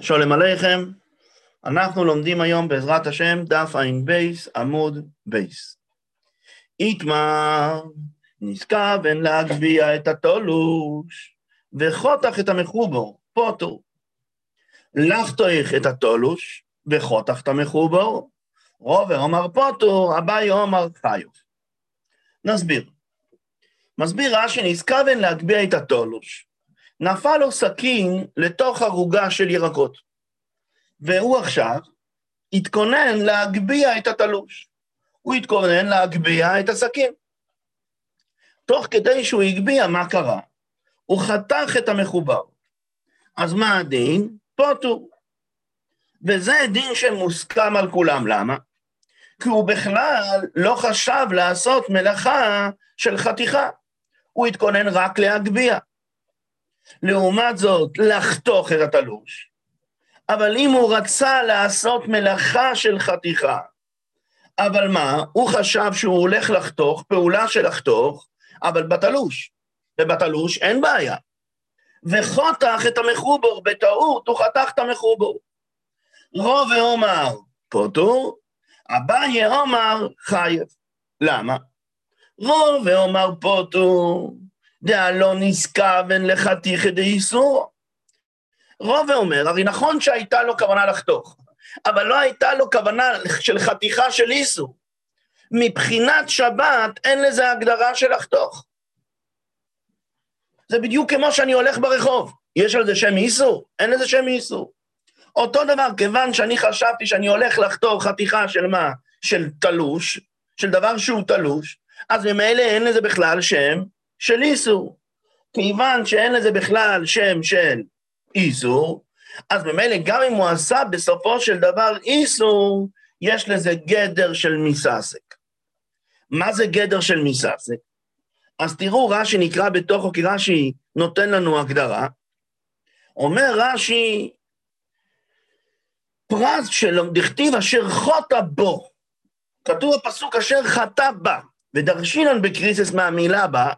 שולם עליכם, אנחנו לומדים היום בעזרת השם דף עין בייס עמוד בייס. איתמר נסכוון להגביה את התולוש וחותך את המחובור, פוטו. לחתוך את התולוש וחותך את המחובור, רובו אמר פוטו, אביי אמר חיוב. נסביר. מסביר רש"י נסכוון להגביה את התולוש. נפל לו סכין לתוך ערוגה של ירקות, והוא עכשיו התכונן להגביה את התלוש. הוא התכונן להגביה את הסכין. תוך כדי שהוא הגביה, מה קרה? הוא חתך את המחובר. אז מה הדין? פוטו. וזה דין שמוסכם על כולם, למה? כי הוא בכלל לא חשב לעשות מלאכה של חתיכה, הוא התכונן רק להגביה. לעומת זאת, לחתוך את התלוש. אבל אם הוא רצה לעשות מלאכה של חתיכה, אבל מה? הוא חשב שהוא הולך לחתוך, פעולה של לחתוך, אבל בתלוש. ובתלוש אין בעיה. וחותך את המחובור, בטעות הוא חתך את המחובור. רוב ואומר פוטור, אביי אומר חייב. למה? רוב ואומר פוטור, דהלא נזכוון לחתיכא דאיסור. רובה אומר, הרי נכון שהייתה לו כוונה לחתוך, אבל לא הייתה לו כוונה של חתיכה של איסור. מבחינת שבת אין לזה הגדרה של לחתוך. זה בדיוק כמו שאני הולך ברחוב, יש על זה שם איסור? אין לזה שם איסור. אותו דבר, כיוון שאני חשבתי שאני הולך לחתוך חתיכה של מה? של תלוש, של דבר שהוא תלוש, אז ממילא אין לזה בכלל שם של איסור. כיוון שאין לזה בכלל שם של איסור, אז ממילא גם אם הוא עשה בסופו של דבר איסור, יש לזה גדר של מיססק. מה זה גדר של מיססק? אז תראו, רש"י נקרא בתוכו, כי רש"י נותן לנו הגדרה. אומר רש"י, פרס של דכתיב אשר חוטא בו. כתוב בפסוק אשר חטא בה, ודרשינן בקריסס מהמילה בה,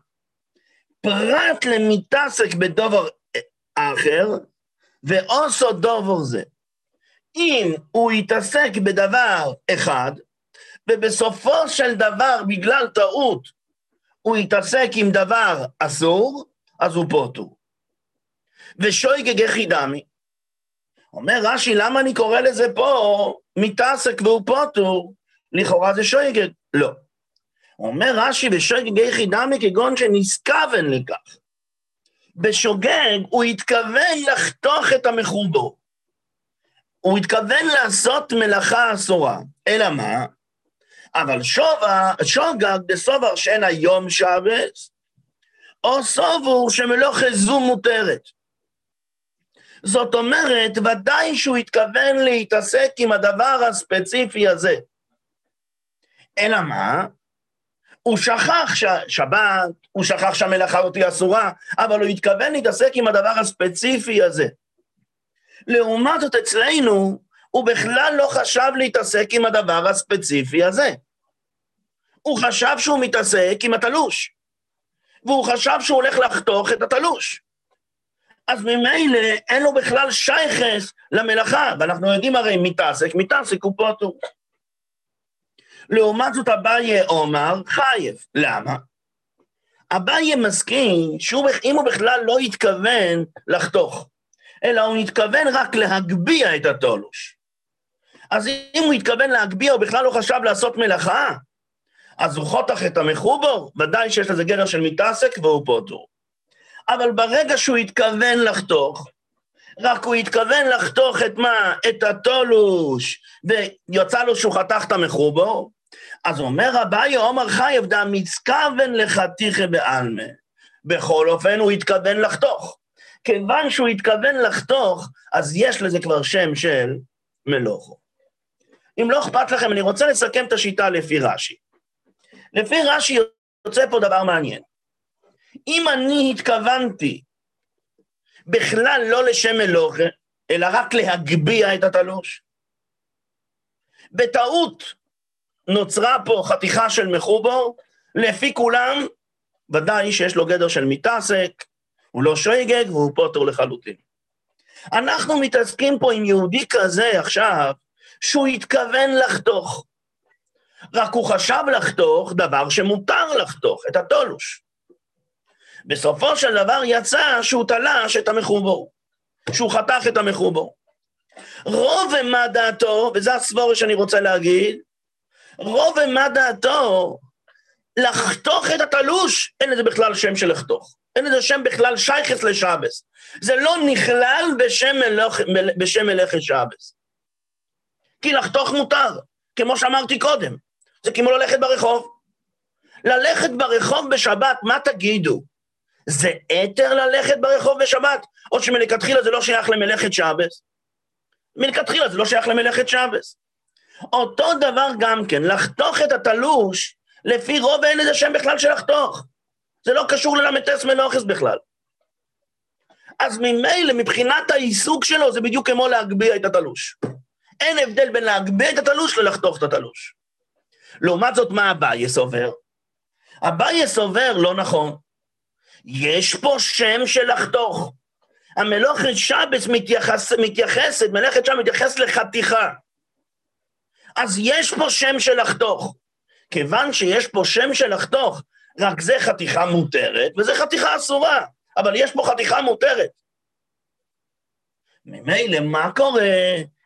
פרט למתעסק בדובר אחר, ועושו דובר זה. אם הוא יתעסק בדבר אחד, ובסופו של דבר, בגלל טעות, הוא יתעסק עם דבר אסור, אז הוא פוטור. ושויגג יחידמי. אומר רש"י, למה אני קורא לזה פה מתעסק והוא פוטור? לכאורה זה שויגג. לא. אומר רש"י בשוגג איכי דמי כגון שנזכוון לכך. בשוגג הוא התכוון לחתוך את המחובו. הוא התכוון לעשות מלאכה אסורה. אלא מה? אבל שובה, שוגג דסובר שאין היום שבס, או סובור שמלוכה זו מותרת. זאת אומרת, ודאי שהוא התכוון להתעסק עם הדבר הספציפי הזה. אלא מה? הוא שכח שבת, הוא שכח שהמלאכה הזאת היא אסורה, אבל הוא התכוון להתעסק עם הדבר הספציפי הזה. לעומת זאת, אצלנו, הוא בכלל לא חשב להתעסק עם הדבר הספציפי הזה. הוא חשב שהוא מתעסק עם התלוש, והוא חשב שהוא הולך לחתוך את התלוש. אז ממילא אין לו בכלל שייכס למלאכה, ואנחנו יודעים הרי מתעסק, מתעסק הוא פוטו. לעומת זאת אביי אומר חייב. למה? אביי מסכים שאם הוא בכלל לא התכוון לחתוך, אלא הוא התכוון רק להגביה את התולוש. אז אם הוא התכוון להגביה, הוא בכלל לא חשב לעשות מלאכה, אז הוא חותך את המחובור, ודאי שיש לזה גדר של מתעסק והוא פוטור. אבל ברגע שהוא התכוון לחתוך, רק הוא התכוון לחתוך את מה? את התולוש, ויצא לו שהוא חתך את המחובור, אז אומר אביי עומר חייב דה מצכוון לחתיכה בעלמה. בכל אופן הוא התכוון לחתוך. כיוון שהוא התכוון לחתוך, אז יש לזה כבר שם של מלוכו. אם לא אכפת לכם, אני רוצה לסכם את השיטה לפי רש"י. לפי רש"י יוצא פה דבר מעניין. אם אני התכוונתי בכלל לא לשם מלוכה, אלא רק להגביה את התלוש, בטעות נוצרה פה חתיכה של מחובור, לפי כולם, ודאי שיש לו גדר של מתעסק, הוא לא שויגג והוא פוטר לחלוטין. אנחנו מתעסקים פה עם יהודי כזה עכשיו, שהוא התכוון לחתוך. רק הוא חשב לחתוך דבר שמותר לחתוך, את התולוש. בסופו של דבר יצא שהוא תלש את המחובור, שהוא חתך את המחובור. רוב מה דעתו, וזה הסבורה שאני רוצה להגיד, רוב מה דעתו, לחתוך את התלוש, אין לזה בכלל שם של לחתוך. אין לזה שם בכלל שייכס לשבס. זה לא נכלל בשם, מלוך, בשם שבס. כי לחתוך מותר, כמו שאמרתי קודם. זה כמו ללכת ברחוב. ללכת ברחוב בשבת, מה תגידו? זה אתר ללכת ברחוב בשבת? או שמלכתחילה זה לא שייך למלאכת שבס? מלכתחילה זה לא שייך למלאכת שבס. אותו דבר גם כן, לחתוך את התלוש, לפי רוב אין לזה שם בכלל של לחתוך. זה לא קשור לל"ס מנוחס בכלל. אז ממילא, מבחינת העיסוק שלו, זה בדיוק כמו להגביה את התלוש. אין הבדל בין להגביה את התלוש ללחתוך את התלוש. לעומת זאת, מה אביי סובר? אביי סובר לא נכון. יש פה שם של לחתוך. המלוכת שבס מתייחס, מתייחסת, מלאכת שם מתייחסת לחתיכה. אז יש פה שם של לחתוך. כיוון שיש פה שם של לחתוך, רק זה חתיכה מותרת, וזה חתיכה אסורה, אבל יש פה חתיכה מותרת. ממילא, מה קורה?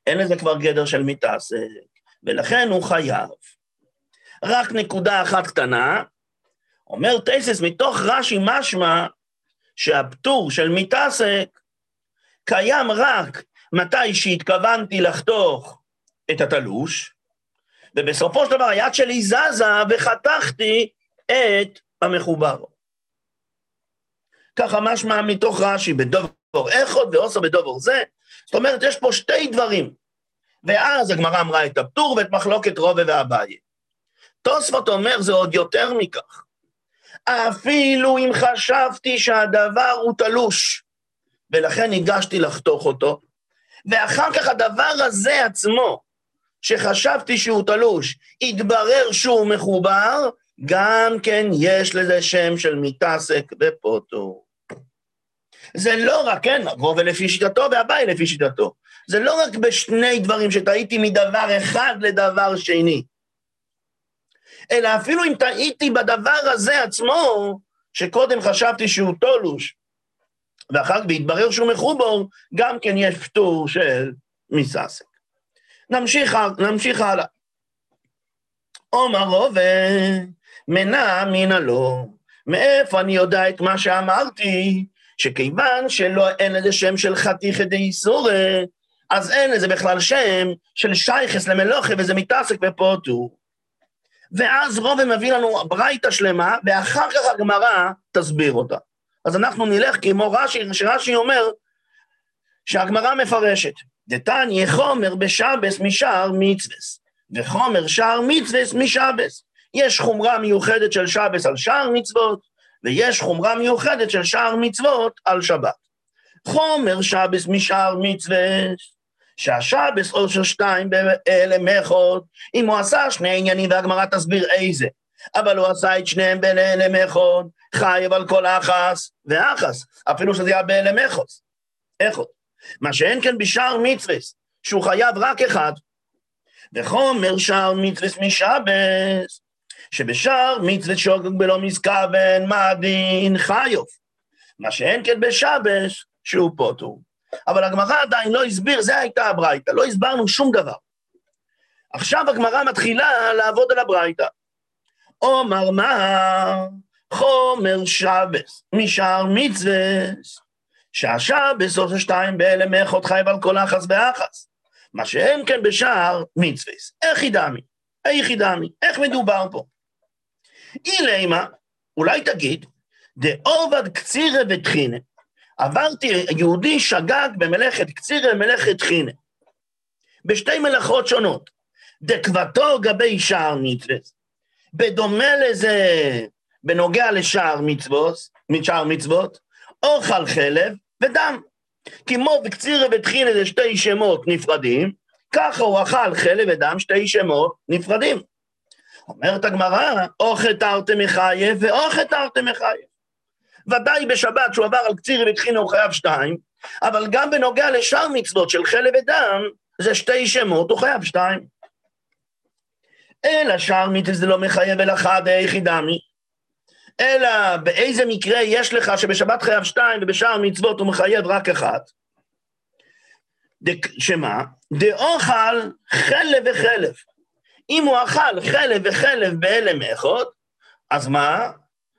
אין לזה כבר גדר של מתעסק, ולכן הוא חייב. רק נקודה אחת קטנה, אומר טייסס, מתוך רש"י משמע שהפטור של מתעסק קיים רק מתי שהתכוונתי לחתוך את התלוש, ובסופו של דבר היד שלי זזה וחתכתי את המחובר. ככה משמע מתוך רש"י, בדובר איכות ועושו בדובר זה. זאת אומרת, יש פה שתי דברים. ואז הגמרא אמרה את הפטור ואת מחלוקת רובה ואביי. תוספות אומר זה עוד יותר מכך. אפילו אם חשבתי שהדבר הוא תלוש, ולכן ניגשתי לחתוך אותו, ואחר כך הדבר הזה עצמו, שחשבתי שהוא תלוש, התברר שהוא מחובר, גם כן יש לזה שם של מתעסק בפוטו. זה לא רק, כן, רובה לפי שיטתו והבאי לפי שיטתו. זה לא רק בשני דברים שטעיתי מדבר אחד לדבר שני, אלא אפילו אם טעיתי בדבר הזה עצמו, שקודם חשבתי שהוא תולוש, ואחר כך בהתברר שהוא מחובור, גם כן יש פטור של מססק. נמשיך, נמשיך הלאה. עומר רובה, מנה מן לא. מאיפה אני יודע את מה שאמרתי? שכיוון שלא אין לזה שם של חתיכא דאיסורא, אז אין לזה בכלל שם של שייכס למלוכה וזה מתעסק בפוטו. ואז רובה מביא לנו ברייתא שלמה, ואחר כך הגמרא תסביר אותה. אז אנחנו נלך כמו רש"י, שרש"י אומר שהגמרא מפרשת, דתניא חומר בשבס משאר מצווס, וחומר שער מצווס משבס. יש חומרה מיוחדת של שבס על שער מצוות, ויש חומרה מיוחדת של שער מצוות על שבת. חומר שבס משער מצוות, שהשבס או של שתיים באלה מחוד, אם הוא עשה שני עניינים והגמרא תסביר איזה, אבל הוא עשה את שניהם באלה מחוד, חייב על כל אחס ואחס, אפילו שזה היה באלה מחוס, איכות. מה שאין כן בשער מצווס, שהוא חייב רק אחד, וחומר שער מצווס משבס, שבשאר מצוות שוגג בלא מזכוון, מה הדין חיוב. מה שאין כן בשבש, שהוא פוטור. אבל הגמרא עדיין לא הסביר, זה הייתה הברייתא, לא הסברנו שום דבר. עכשיו הגמרא מתחילה לעבוד על הברייתא. עומר מה חומר שבס משאר מצווס, שהשבס עושה שתיים באלה מאחות חייב על כל אחס ואחס. מה שאין כן בשאר מצווס. איך ידעמי? איך ידעמי? איך מדובר פה? אילימה, אולי תגיד, דעובד קצירה וטחינה. עברתי, יהודי שגג במלאכת קצירה ומלאכת טחינה. בשתי מלאכות שונות. דקבתו גבי שער מצוות, בדומה לזה, בנוגע לשער מצוות, משער מצוות, אוכל חלב ודם. כמו בקצירה וטחינה זה שתי שמות נפרדים, ככה הוא אכל חלב ודם, שתי שמות נפרדים. אומרת הגמרא, אוכל תרתי מחייב ואוכל תרתי מחייב. ודאי בשבת שהוא עבר על קציר וטחינה הוא חייב שתיים, אבל גם בנוגע לשאר מצוות של חלב ודם, זה שתי שמות, הוא חייב שתיים. אלא שאר מצוות זה לא מחייב אל אחד היחידמי. אלא באיזה מקרה יש לך שבשבת חייב שתיים ובשאר מצוות הוא מחייב רק אחד. שמה? דאוכל חלב וחלב. אם הוא אכל חלב וחלב באלם אחד, אז מה?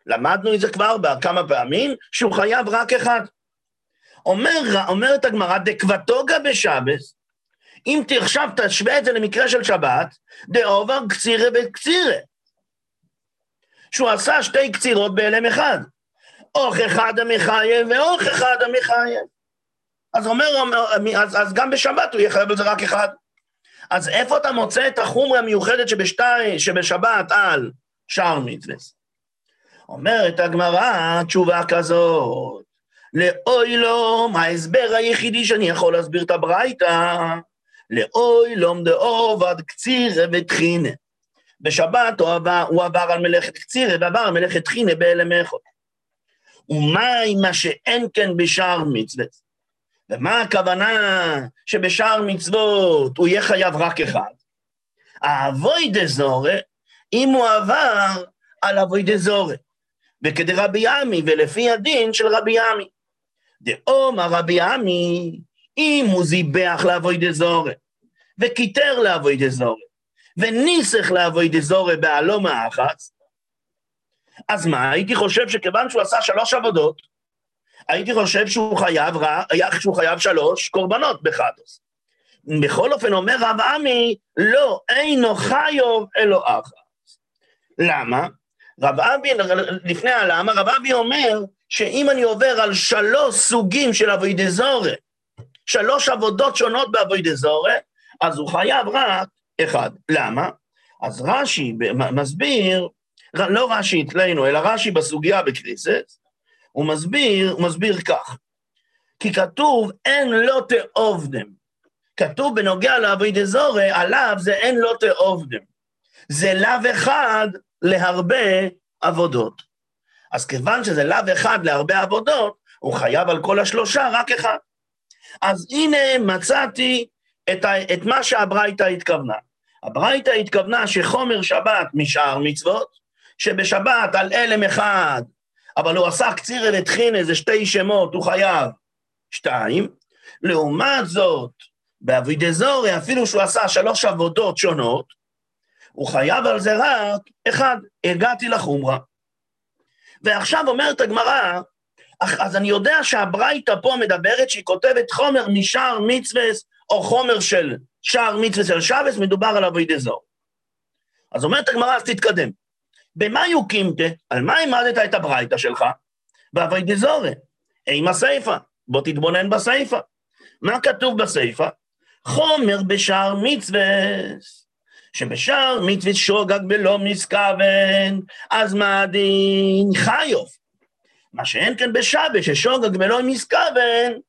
למדנו את זה כבר כמה פעמים, שהוא חייב רק אחד. אומר, אומרת הגמרא, דקבתוגה בשבס, אם עכשיו תשווה את זה למקרה של שבת, דאובר קצירה וקצירה. שהוא עשה שתי קצירות בהלם אחד. אוך אחד המחייב ואוך אחד המחייב. אז אומר, אז, אז גם בשבת הוא יהיה חייב בזה רק אחד. אז איפה אתה מוצא את החומרה המיוחדת שבשתי, שבשבת על שער מצווה? אומרת הגמרא תשובה כזאת, לאוי לו, מה ההסבר היחידי שאני יכול להסביר את הברייתא? לאוי לום דאוב עד קצירה וטחינה. בשבת הוא עבר, הוא עבר על מלאכת קצירה ועבר על מלאכת טחינה באלמכות. ומה מה שאין כן בשאר מצווה? ומה הכוונה שבשאר מצוות הוא יהיה חייב רק אחד? האבוי דזורי, אם הוא עבר על אבוי דזורי. וכדרבי עמי, ולפי הדין של רבי עמי. דאומר רבי עמי, אם הוא זיבח לאבוי דזורי, וכיתר לאבוי דזורי, וניסך לאבוי דזורי בעלו מאחץ, אז מה, הייתי חושב שכיוון שהוא עשה שלוש עבודות, הייתי חושב שהוא חייב, שהוא חייב שלוש קורבנות בחדוס. בכל אופן, אומר רב עמי, לא, אינו חיוב אלו אחת. למה? רב אבי, לפני הלמה, רב אבי אומר שאם אני עובר על שלוש סוגים של אבוי דזורי, שלוש עבודות שונות באבוי דזורי, אז הוא חייב רק אחד. למה? אז רש"י מסביר, לא רש"י אצלנו, אלא רש"י בסוגיה בקריסס, הוא מסביר, הוא מסביר כך, כי כתוב אין לא תעובדם. כתוב בנוגע לאבוי דזורי, עליו זה אין לא תעובדם. זה לאו אחד להרבה עבודות. אז כיוון שזה לאו אחד להרבה עבודות, הוא חייב על כל השלושה רק אחד. אז הנה מצאתי את, ה, את מה שהברייתא התכוונה. הברייתא התכוונה שחומר שבת משאר מצוות, שבשבת על אלם אחד, אבל הוא עשה קצירה וטחינה, זה שתי שמות, הוא חייב שתיים. לעומת זאת, באבידזורי, אפילו שהוא עשה שלוש עבודות שונות, הוא חייב על זה רק אחד, הגעתי לחומרה. ועכשיו אומרת הגמרא, אז אני יודע שהברייתא פה מדברת שהיא כותבת חומר משער מצווה או חומר של שער מצווה של שבס, מדובר על אבוי דזור. אז אומרת הגמרא, אז תתקדם. במה יוקימתה? על מה העמדת את הברייתא שלך? באבוי דזורי. עם הסיפא. בוא תתבונן בסיפא. מה כתוב בסיפא? חומר בשער מצווה. שבשאר מצוות שוגג בלא מסכוון, אז מה הדין חיוב. מה שאין כאן בשבת, ששוגג בלא מסכוון,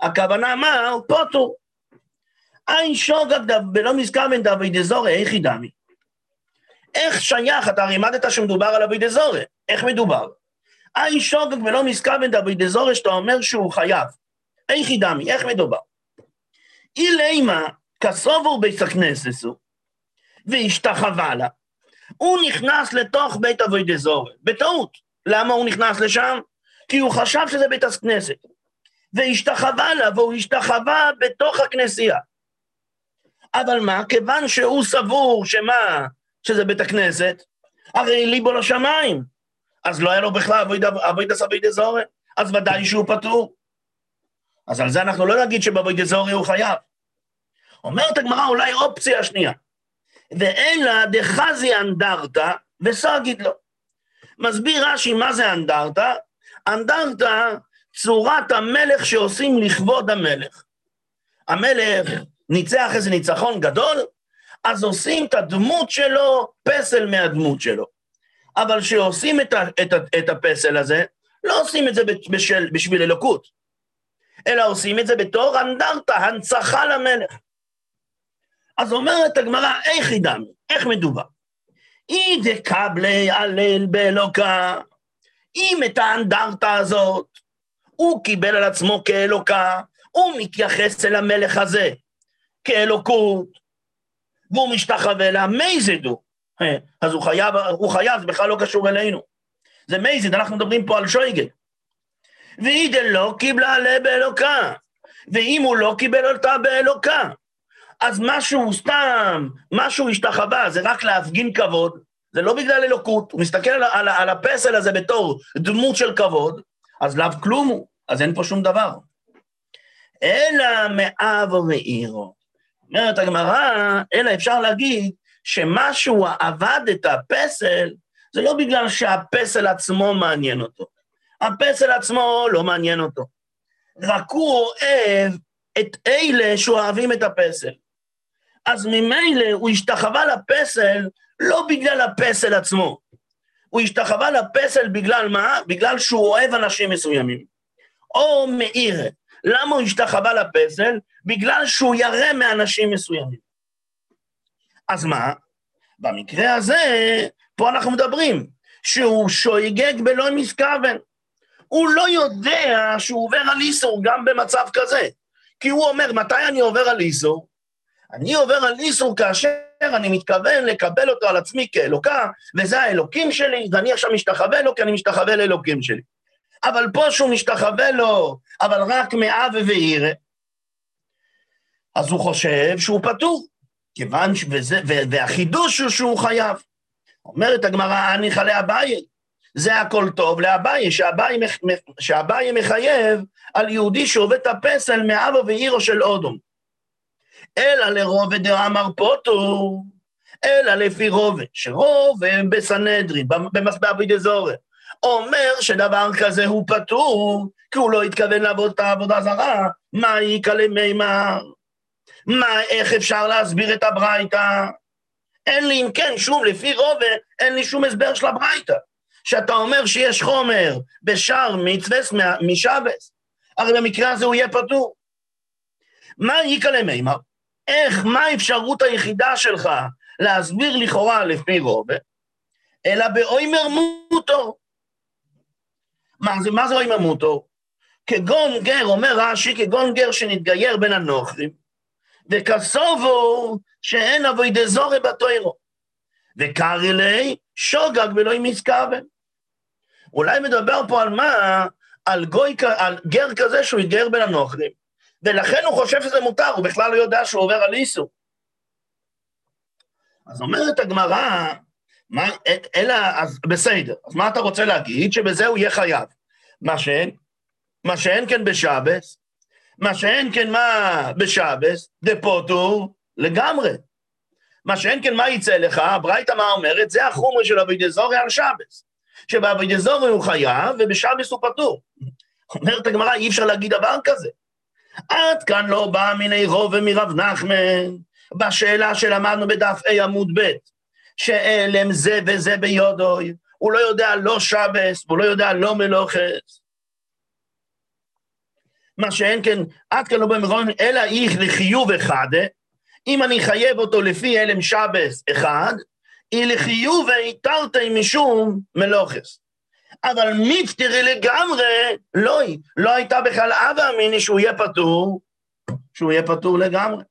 הכוונה מה? פוטו. אין שוגג בלא מסכוון דאבי דזורי, איך ידמי? איך שייך, אתה לימדת שמדובר על אבי דזורי, איך מדובר? אין שוגג בלא מסכוון דאבי דזורי, שאתה אומר שהוא חייב. איך ידמי, איך מדובר? אילי מה, כסובו בית הכנסת הוא, והשתחווה לה. הוא נכנס לתוך בית אבוי דזורי, בטעות. למה הוא נכנס לשם? כי הוא חשב שזה בית הכנסת. והשתחווה לה, והוא השתחווה בתוך הכנסייה. אבל מה, כיוון שהוא סבור שמה, שזה בית הכנסת, הרי ליבו לשמיים. אז לא היה לו בכלל אבוי דסבי דזורי, אז ודאי שהוא פטור. אז על זה אנחנו לא נגיד שבאבוי דזורי הוא חייב. אומרת הגמרא אולי אופציה שנייה. ואלא דחזי אנדרתא וסגיד לו. מסביר רש"י מה זה אנדרתא? אנדרתא, צורת המלך שעושים לכבוד המלך. המלך ניצח איזה ניצחון גדול, אז עושים את הדמות שלו פסל מהדמות שלו. אבל כשעושים את, את, את הפסל הזה, לא עושים את זה בשל, בשביל אלוקות, אלא עושים את זה בתור אנדרטה, הנצחה למלך. אז אומרת הגמרא, איך ידענו? איך מדובר? אי דקבלי הלל באלוקה, אם את האנדרטה הזאת הוא קיבל על עצמו כאלוקה, הוא מתייחס אל המלך הזה כאלוקות, והוא משתחווה לה, מייזד הוא. אה, אז הוא חייב, הוא חייב, זה בכלל לא קשור אלינו. זה מייזד, אנחנו מדברים פה על שויגל. והיא דלא קיבלה עליה באלוקה. ואם הוא לא קיבל אותה באלוקה, אז משהו סתם, משהו השתחווה, זה רק להפגין כבוד, זה לא בגלל אלוקות, הוא מסתכל על, על, על הפסל הזה בתור דמות של כבוד, אז לאו כלום הוא, אז אין פה שום דבר. אלא מאב ומעירו. אומרת הגמרא, אלא אפשר להגיד שמשהו עבד את הפסל, זה לא בגלל שהפסל עצמו מעניין אותו. הפסל עצמו לא מעניין אותו. רק הוא אוהב את אלה שאוהבים את הפסל. אז ממילא הוא השתחווה לפסל לא בגלל הפסל עצמו. הוא השתחווה לפסל בגלל מה? בגלל שהוא אוהב אנשים מסוימים. או מאיר. למה הוא השתחווה לפסל? בגלל שהוא ירא מאנשים מסוימים. אז מה? במקרה הזה, פה אנחנו מדברים, שהוא שויגג בלא מסכוון. הוא לא יודע שהוא עובר על איסור גם במצב כזה. כי הוא אומר, מתי אני עובר על איסור? אני עובר על איסור כאשר אני מתכוון לקבל אותו על עצמי כאלוקה, וזה האלוקים שלי, ואני עכשיו משתחווה לו כי אני משתחווה לאלוקים שלי. אבל פה שהוא משתחווה לו, אבל רק מאב ועירה, אז הוא חושב שהוא פטור, כיוון שזה, והחידוש הוא שהוא חייב. אומרת הגמרא, אני חלה אביי, זה הכל טוב לאביי, שאביי מחייב על יהודי שעובד את הפסל מאבא ועירו של אודום. אלא לרובד דאמר פוטו, אלא לפי רובד, שרובד בסנהדרין, במסבב דזורי, אומר שדבר כזה הוא פטור, כי הוא לא התכוון לעבוד את העבודה זרה, מה יקא למימר? מה, איך אפשר להסביר את הברייתא? אין לי, אם כן, שוב, לפי רובד, אין לי שום הסבר של הברייתא. שאתה אומר שיש חומר בשאר מצווה משבס, הרי במקרה הזה הוא יהיה פטור. מה יקא למימר? איך, מה האפשרות היחידה שלך להסביר לכאורה לפי רובה, אלא באוימר מוטור. מה זה, מה זה אוימר מוטור? כגון גר, אומר רש"י, כגון גר שנתגייר בין הנוכרים, וכסובו שאין אבוי דזורי בתוירו, וקרא לי שוגג ולא מסכוון. אולי מדבר פה על מה? על, גוי, על גר כזה שהוא התגייר בין הנוכרים, ולכן הוא חושב שזה מותר, הוא בכלל לא יודע שהוא עובר על איסור. אז אומרת הגמרא, מה, אלא, אז בסדר, אז מה אתה רוצה להגיד? שבזה הוא יהיה חייב. מה שאין, מה שאין כן בשבס, מה שאין כן מה בשבס, דפוטור לגמרי. מה שאין כן מה יצא לך, הברייתא מה אומרת? זה החומר של אבי דזורי על שבס. שבאבי דזורי הוא חייב ובשבס הוא פטור. אומרת הגמרא, אי אפשר להגיד דבר כזה. עד כאן לא בא מיני רוב ומרב נחמן, בשאלה שלמדנו בדף A עמוד ב', שאלם זה וזה ביודוי, הוא לא יודע לא שבס, והוא לא יודע לא מלוכס. מה שאין כן, עד כאן לא במרון, אלא איך לחיוב אחד, אם אני חייב אותו לפי אלם שבס אחד, היא לחיוב תרתי משום מלוכס. אבל מפטרי לגמרי, לא היא. לא הייתה בכלל אבא אמיני שהוא יהיה פטור, שהוא יהיה פטור לגמרי.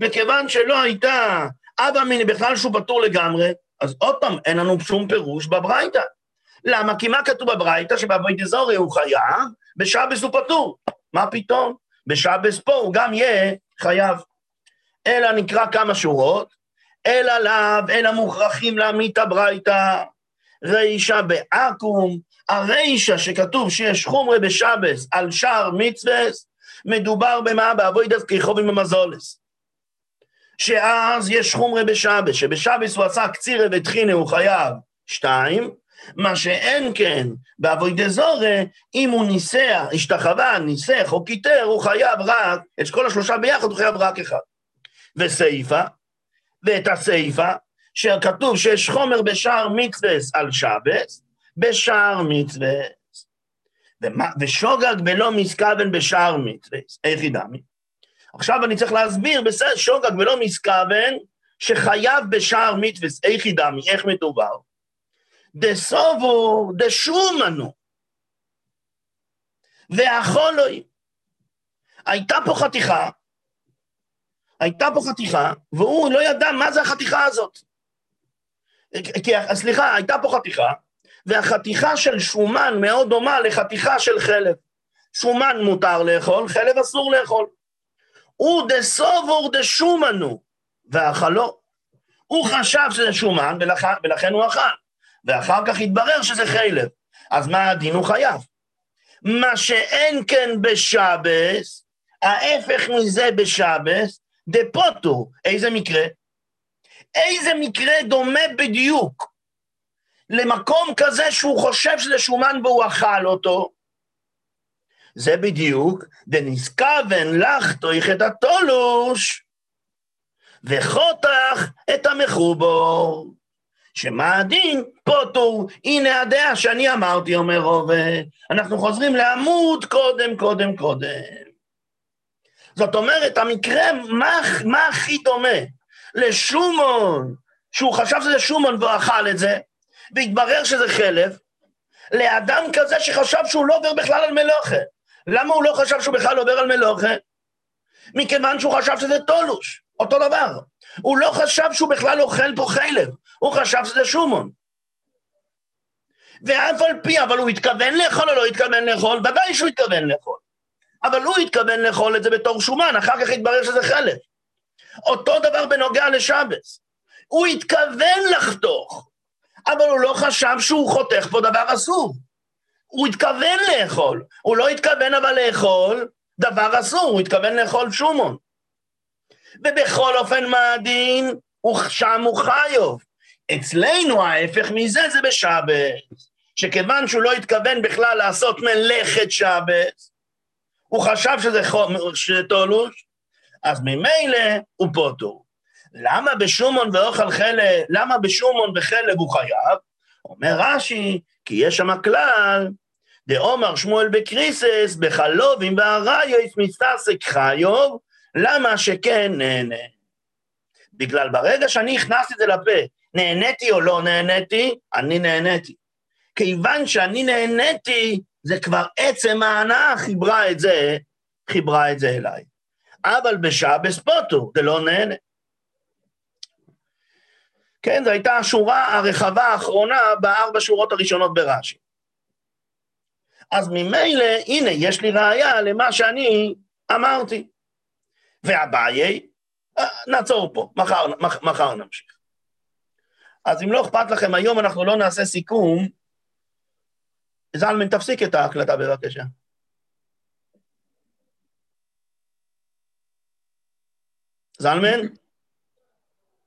וכיוון שלא הייתה אבא אמיני בכלל שהוא פטור לגמרי, אז עוד פעם, אין לנו שום פירוש בברייתא. למה? כי מה כתוב בברייתא? שבבית אזורי הוא חייב, בשבס הוא פטור. מה פתאום? בשבס פה הוא גם יהיה חייב. אלא נקרא כמה שורות, אלא לאו, אלא מוכרחים להעמיד את הברייתא. רישא בעכו"ם, הרישא שכתוב שיש חומרי בשבס על שער מצווה, מדובר במה? באבוידס כיכובים במזולס. שאז יש חומרי בשבס, שבשבס הוא עשה קצירה וטחינה, הוא חייב שתיים, מה שאין כן באבוידי זורה, אם הוא ניסח, השתחווה, ניסח או קיטר, הוא חייב רק, את כל השלושה ביחד הוא חייב רק אחד. וסיפה, ואת הסיפה, שכתוב שיש חומר בשער מצווה על שבס, בשער מצווה. ושוגג בלא מסכוון בשער מצווה. איך ידעמי? עכשיו אני צריך להסביר, בסדר, שוגג בלא מסכוון, שחייב בשער מצווה. איך ידעמי? איך מדובר? דסובו דשומנו. והחולוי. הייתה פה חתיכה, הייתה פה חתיכה, והוא לא ידע מה זה החתיכה הזאת. כי, סליחה, הייתה פה חתיכה, והחתיכה של שומן מאוד דומה לחתיכה של חלב. שומן מותר לאכול, חלב אסור לאכול. הוא דסובור דשומנו, ואכלו. הוא חשב שזה שומן, ולכן, ולכן הוא אכל. ואחר כך התברר שזה חלב. אז מה הדין? הוא חייב. מה שאין כן בשבס, ההפך מזה בשבס, דפוטו. איזה מקרה? איזה מקרה דומה בדיוק למקום כזה שהוא חושב שזה שומן והוא אכל אותו? זה בדיוק, דנזכוון לך תויך את התולוש, וחותך את המחובור. שמה הדין? פוטור, הנה הדעה שאני אמרתי, אומר עובד. אנחנו חוזרים לעמוד קודם, קודם, קודם. זאת אומרת, המקרה, מה, מה הכי דומה? לשומון, שהוא חשב שזה שומון והוא אכל את זה, והתברר שזה חלב, לאדם כזה שחשב שהוא לא עובר בכלל על מלוכה. למה הוא לא חשב שהוא בכלל עובר על מלוכה? מכיוון שהוא חשב שזה תולוש, אותו דבר. הוא לא חשב שהוא בכלל אוכל פה חלב, הוא חשב שזה שומון. ואף על פי, אבל הוא התכוון לאכול או לא התכוון לאכול? ודאי שהוא התכוון לאכול. אבל הוא התכוון לאכול את זה בתור שומן, אחר כך התברר שזה חלב. אותו דבר בנוגע לשבס. הוא התכוון לחתוך, אבל הוא לא חשב שהוא חותך פה דבר אסור. הוא התכוון לאכול, הוא לא התכוון אבל לאכול דבר אסור, הוא התכוון לאכול שומון. ובכל אופן מה הדין? שם הוא חיוב. אצלנו ההפך מזה זה בשבת, שכיוון שהוא לא התכוון בכלל לעשות מלאכת שבת, הוא חשב שזה, שזה תולוש, אז ממילא הוא פוטור. למה בשומון ואוכל חלב, למה בשומון וחלב הוא חייב? אומר רש"י, כי יש שם כלל, דאומר שמואל בקריסס, בחלובים והרייס מסתסק חיוב, למה שכן נהנה? בגלל ברגע שאני הכנסתי את זה לפה, נהניתי או לא נהניתי, אני נהניתי. כיוון שאני נהניתי, זה כבר עצם ההנאה חיברה את זה, חיברה את זה אליי. אבל בשבס פוטו, זה לא נהנה. כן, זו הייתה השורה הרחבה האחרונה בארבע שורות הראשונות ברש"י. אז ממילא, הנה, יש לי ראייה למה שאני אמרתי. ואביי, אה, נעצור פה, מחר, מחר נמשיך. אז אם לא אכפת לכם, היום אנחנו לא נעשה סיכום. זלמן, תפסיק את ההקלטה בבקשה. זלמן?